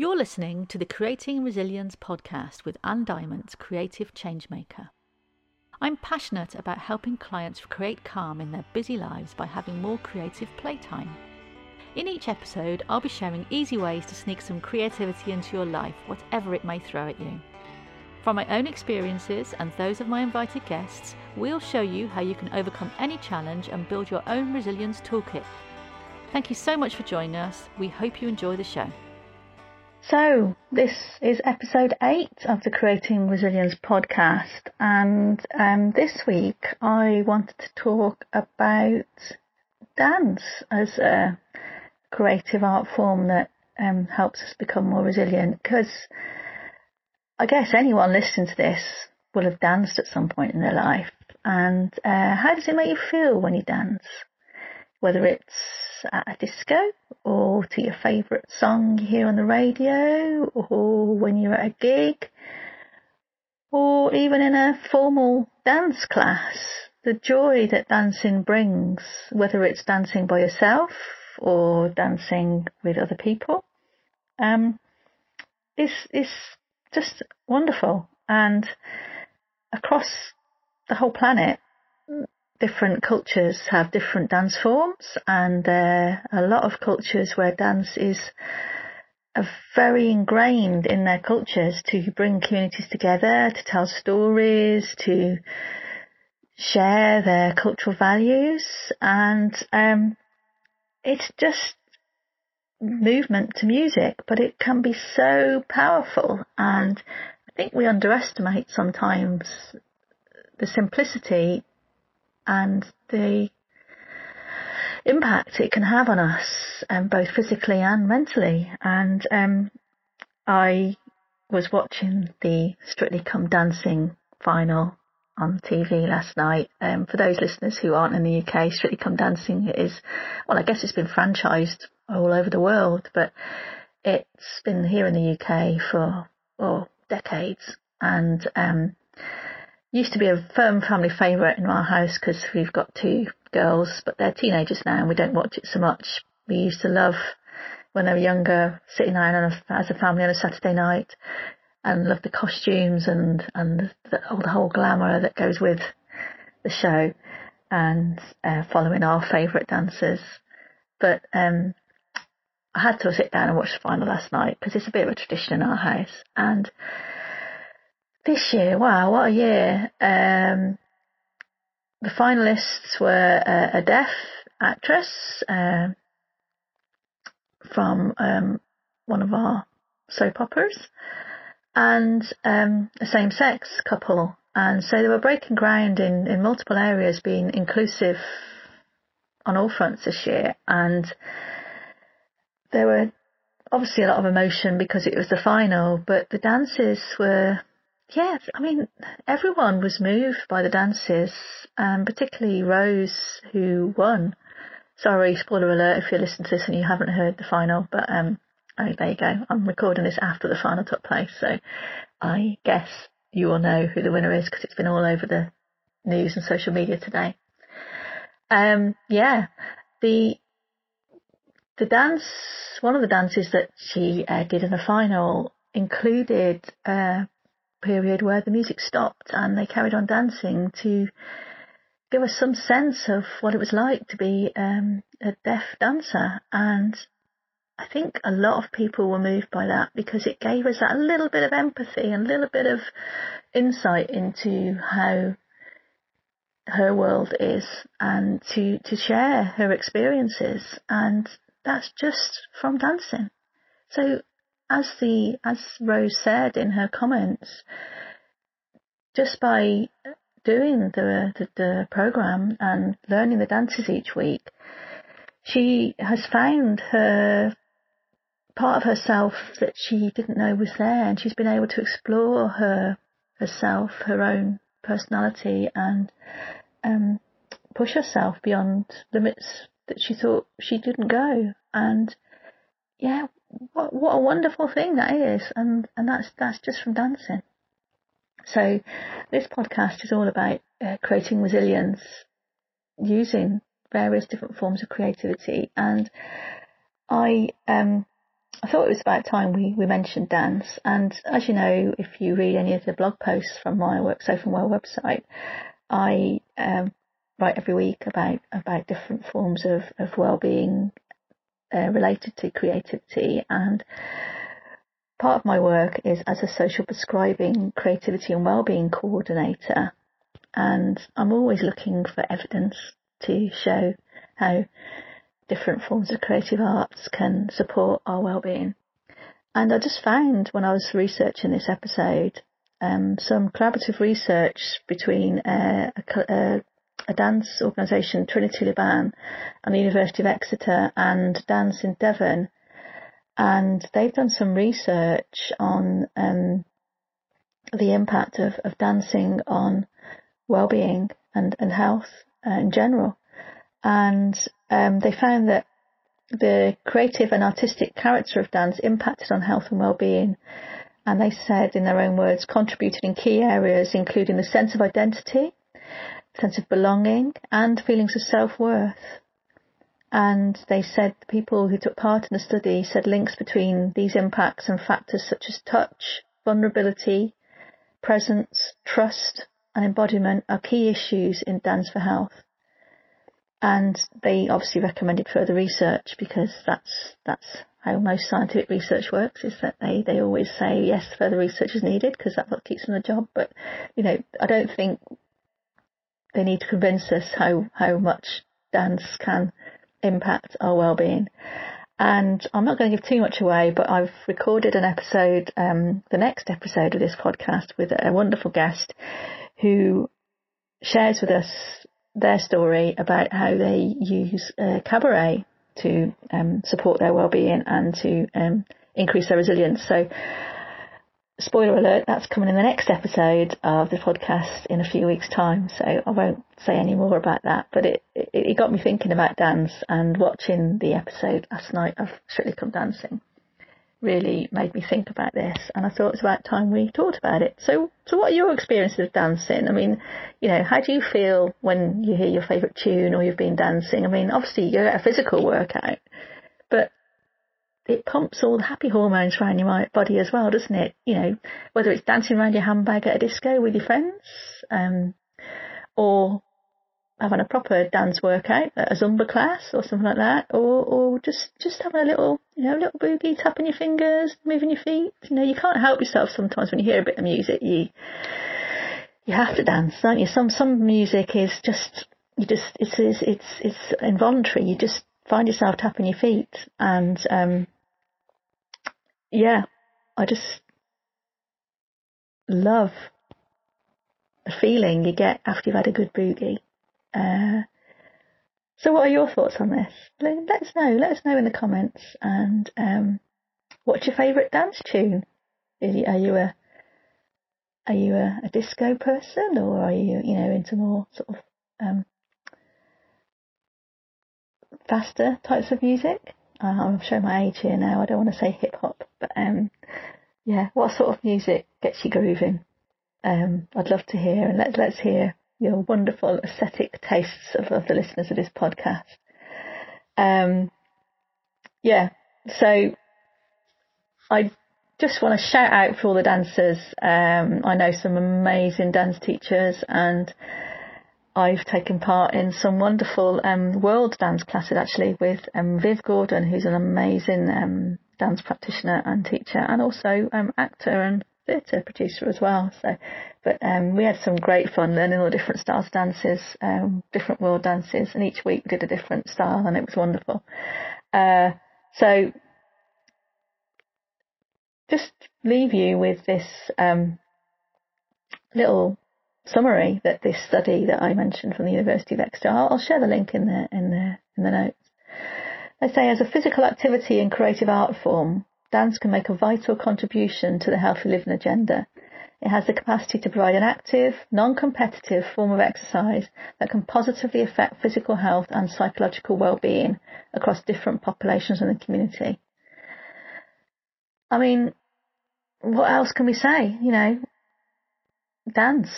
You're listening to the Creating Resilience podcast with Anne Diamond, creative changemaker. I'm passionate about helping clients create calm in their busy lives by having more creative playtime. In each episode, I'll be sharing easy ways to sneak some creativity into your life, whatever it may throw at you. From my own experiences and those of my invited guests, we'll show you how you can overcome any challenge and build your own resilience toolkit. Thank you so much for joining us. We hope you enjoy the show. So, this is episode eight of the Creating Resilience podcast, and um, this week I wanted to talk about dance as a creative art form that um, helps us become more resilient. Because I guess anyone listening to this will have danced at some point in their life. And uh, how does it make you feel when you dance? Whether it's at a disco or to your favourite song you hear on the radio or when you're at a gig or even in a formal dance class. The joy that dancing brings, whether it's dancing by yourself or dancing with other people, um, is, is just wonderful. And across the whole planet, different cultures have different dance forms, and uh, a lot of cultures where dance is very ingrained in their cultures to bring communities together, to tell stories, to share their cultural values, and um, it's just movement to music, but it can be so powerful, and I think we underestimate sometimes the simplicity and the impact it can have on us, um, both physically and mentally. And um, I was watching the Strictly Come Dancing final on TV last night. Um, for those listeners who aren't in the UK, Strictly Come Dancing is, well, I guess it's been franchised all over the world, but it's been here in the UK for oh, decades. And um, used to be a firm family favourite in our house because we've got two girls, but they're teenagers now and we don't watch it so much. We used to love when they were younger sitting down a, as a family on a Saturday night and love the costumes and and the, all the whole glamour that goes with the show and uh, following our favourite dancers. But um, I had to sit down and watch the final last night because it's a bit of a tradition in our house and this year, wow, what a year. Um, the finalists were uh, a deaf actress uh, from um, one of our soap operas and um, a same sex couple. And so they were breaking ground in, in multiple areas, being inclusive on all fronts this year. And there were obviously a lot of emotion because it was the final, but the dances were Yes, I mean, everyone was moved by the dances, and particularly Rose, who won. Sorry, spoiler alert if you listen to this and you haven't heard the final, but um, there you go. I'm recording this after the final took place, so I guess you will know who the winner is because it's been all over the news and social media today. Um, yeah, the the dance, one of the dances that she uh, did in the final included uh, period where the music stopped and they carried on dancing to give us some sense of what it was like to be um, a deaf dancer. And I think a lot of people were moved by that because it gave us that little bit of empathy and a little bit of insight into how her world is and to, to share her experiences. And that's just from dancing. So as the as Rose said in her comments, just by doing the, the, the program and learning the dances each week, she has found her part of herself that she didn't know was there, and she's been able to explore her herself, her own personality, and um, push herself beyond limits that she thought she didn't go. And yeah, what, what a wonderful thing that is, and and that's that's just from dancing. So, this podcast is all about uh, creating resilience using various different forms of creativity, and I um I thought it was about time we, we mentioned dance. And as you know, if you read any of the blog posts from my Work Safe and Well website, I um, write every week about about different forms of, of well-being uh, related to creativity and part of my work is as a social prescribing creativity and well-being coordinator and I'm always looking for evidence to show how different forms of creative arts can support our well-being. And I just found when I was researching this episode um, some collaborative research between uh, a, a, a, dance organisation, Trinity Laban, and the University of Exeter, and Dance in Devon. And they've done some research on um, the impact of, of dancing on well-being and, and health uh, in general. And um, they found that the creative and artistic character of dance impacted on health and well-being and they said in their own words contributed in key areas including the sense of identity, sense of belonging and feelings of self-worth. And they said the people who took part in the study said links between these impacts and factors such as touch, vulnerability, presence, trust and embodiment are key issues in Dance for Health. And they obviously recommended further research because that's that's how most scientific research works is that they, they always say, yes, further research is needed because that's what keeps them the job. But, you know, I don't think they need to convince us how, how much dance can impact our well-being. And I'm not going to give too much away, but I've recorded an episode, um, the next episode of this podcast with a wonderful guest who shares with us their story about how they use uh, cabaret to um, support their well-being and to um, increase their resilience. So, spoiler alert, that's coming in the next episode of the podcast in a few weeks' time. So I won't say any more about that. But it, it, it got me thinking about dance and watching the episode last night of Strictly Come Dancing really made me think about this, and I thought it was about time we talked about it. So, so what are your experiences of dancing? I mean, you know, how do you feel when you hear your favourite tune or you've been dancing? I mean, obviously you get a physical workout, but it pumps all the happy hormones around your body as well, doesn't it? You know, whether it's dancing around your handbag at a disco with your friends, um, or having a proper dance workout, a Zumba class or something like that, or or just just having a little you know little boogie, tapping your fingers, moving your feet. You know, you can't help yourself sometimes when you hear a bit of music. You you have to dance, don't you? Some some music is just you just it's it's it's, it's involuntary. You just find yourself tapping your feet, and um, yeah, I just love the feeling you get after you've had a good boogie. Uh, so, what are your thoughts on this? Let, us know. Let us know in the comments. And um, what's your favourite dance tune? You, are you a are you a, a, disco person, or are you you know into more sort of um, faster types of music? Uh, I'm showing my age here now. I don't want to say hip hop, but um, yeah, what sort of music gets you grooving? Um, I'd love to hear, and let's let's hear your wonderful aesthetic tastes of, of the listeners of this podcast. Um, yeah, so I just want to shout out for all the dancers. Um, I know some amazing dance teachers and I've taken part in some wonderful um, world dance classes actually with um, Viv Gordon, who's an amazing um, dance practitioner and teacher, and also um, actor and theatre producer as well. So, but um, we had some great fun learning all different styles of dances, um, different world dances, and each week we did a different style, and it was wonderful. Uh, so, just leave you with this little summary that this study that I mentioned from the University of Exeter. I'll, I'll share the link in the in the in the notes. They say as a physical activity and creative art form, dance can make a vital contribution to the healthy living agenda. It has the capacity to provide an active, non-competitive form of exercise that can positively affect physical health and psychological well-being across different populations in the community. I mean, what else can we say? You know, dance.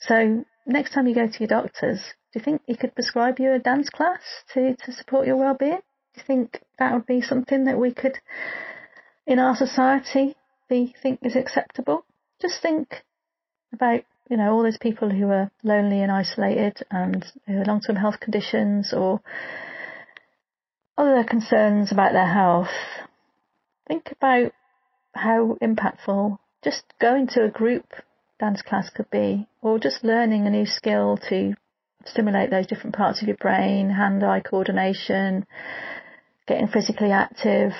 So next time you go to your doctors, do you think he could prescribe you a dance class to, to support your well-being? Do you think that would be something that we could in our society we think is acceptable. Just think about you know all those people who are lonely and isolated and who have long-term health conditions or other concerns about their health. Think about how impactful just going to a group dance class could be, or just learning a new skill to stimulate those different parts of your brain, hand-eye coordination, getting physically active,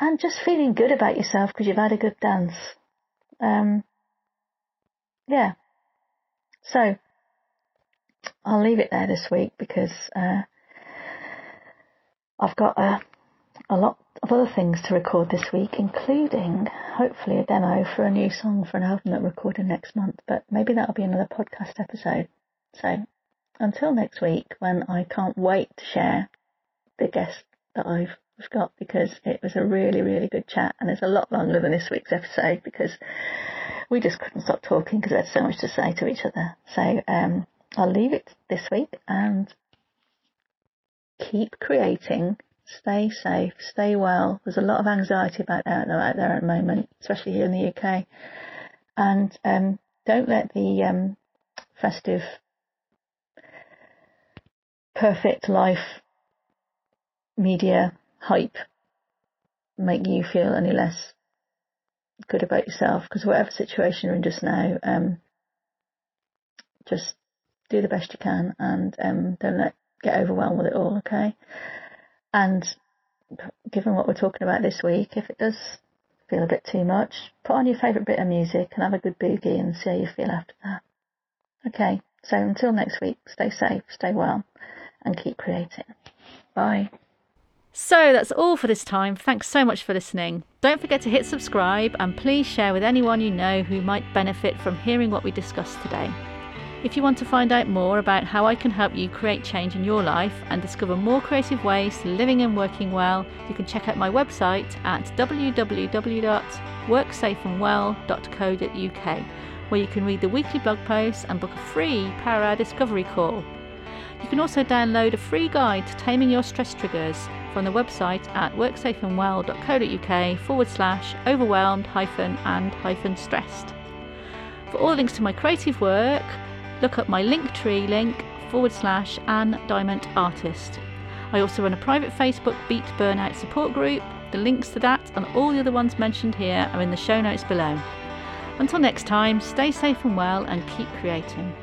and just feeling good about yourself because you've had a good dance. Um, yeah. So I'll leave it there this week because uh, I've got a, a lot of other things to record this week, including hopefully a demo for a new song for an album that we're recording next month. But maybe that'll be another podcast episode. So until next week, when I can't wait to share the guest that I've got because it was a really, really good chat and it's a lot longer than this week's episode because we just couldn't stop talking because we had so much to say to each other. So um, I'll leave it this week and keep creating. Stay safe, stay well. There's a lot of anxiety about that out there at the moment, especially here in the UK. And um, don't let the um, festive, perfect life media hype make you feel any less good about yourself because whatever situation you're in just now, um, just do the best you can and um, don't let get overwhelmed with it all, okay? And given what we're talking about this week, if it does feel a bit too much, put on your favourite bit of music and have a good boogie and see how you feel after that. Okay, so until next week, stay safe, stay well, and keep creating. Bye. So that's all for this time. Thanks so much for listening. Don't forget to hit subscribe and please share with anyone you know who might benefit from hearing what we discussed today. If you want to find out more about how I can help you create change in your life and discover more creative ways to living and working well, you can check out my website at www.worksafeandwell.co.uk, where you can read the weekly blog posts and book a free Power Hour Discovery call. You can also download a free guide to taming your stress triggers from the website at worksafeandwell.co.uk forward slash overwhelmed hyphen and hyphen stressed. For all links to my creative work, look up my Linktree link forward slash Anne Diamond Artist. I also run a private Facebook Beat Burnout support group. The links to that and all the other ones mentioned here are in the show notes below. Until next time, stay safe and well and keep creating.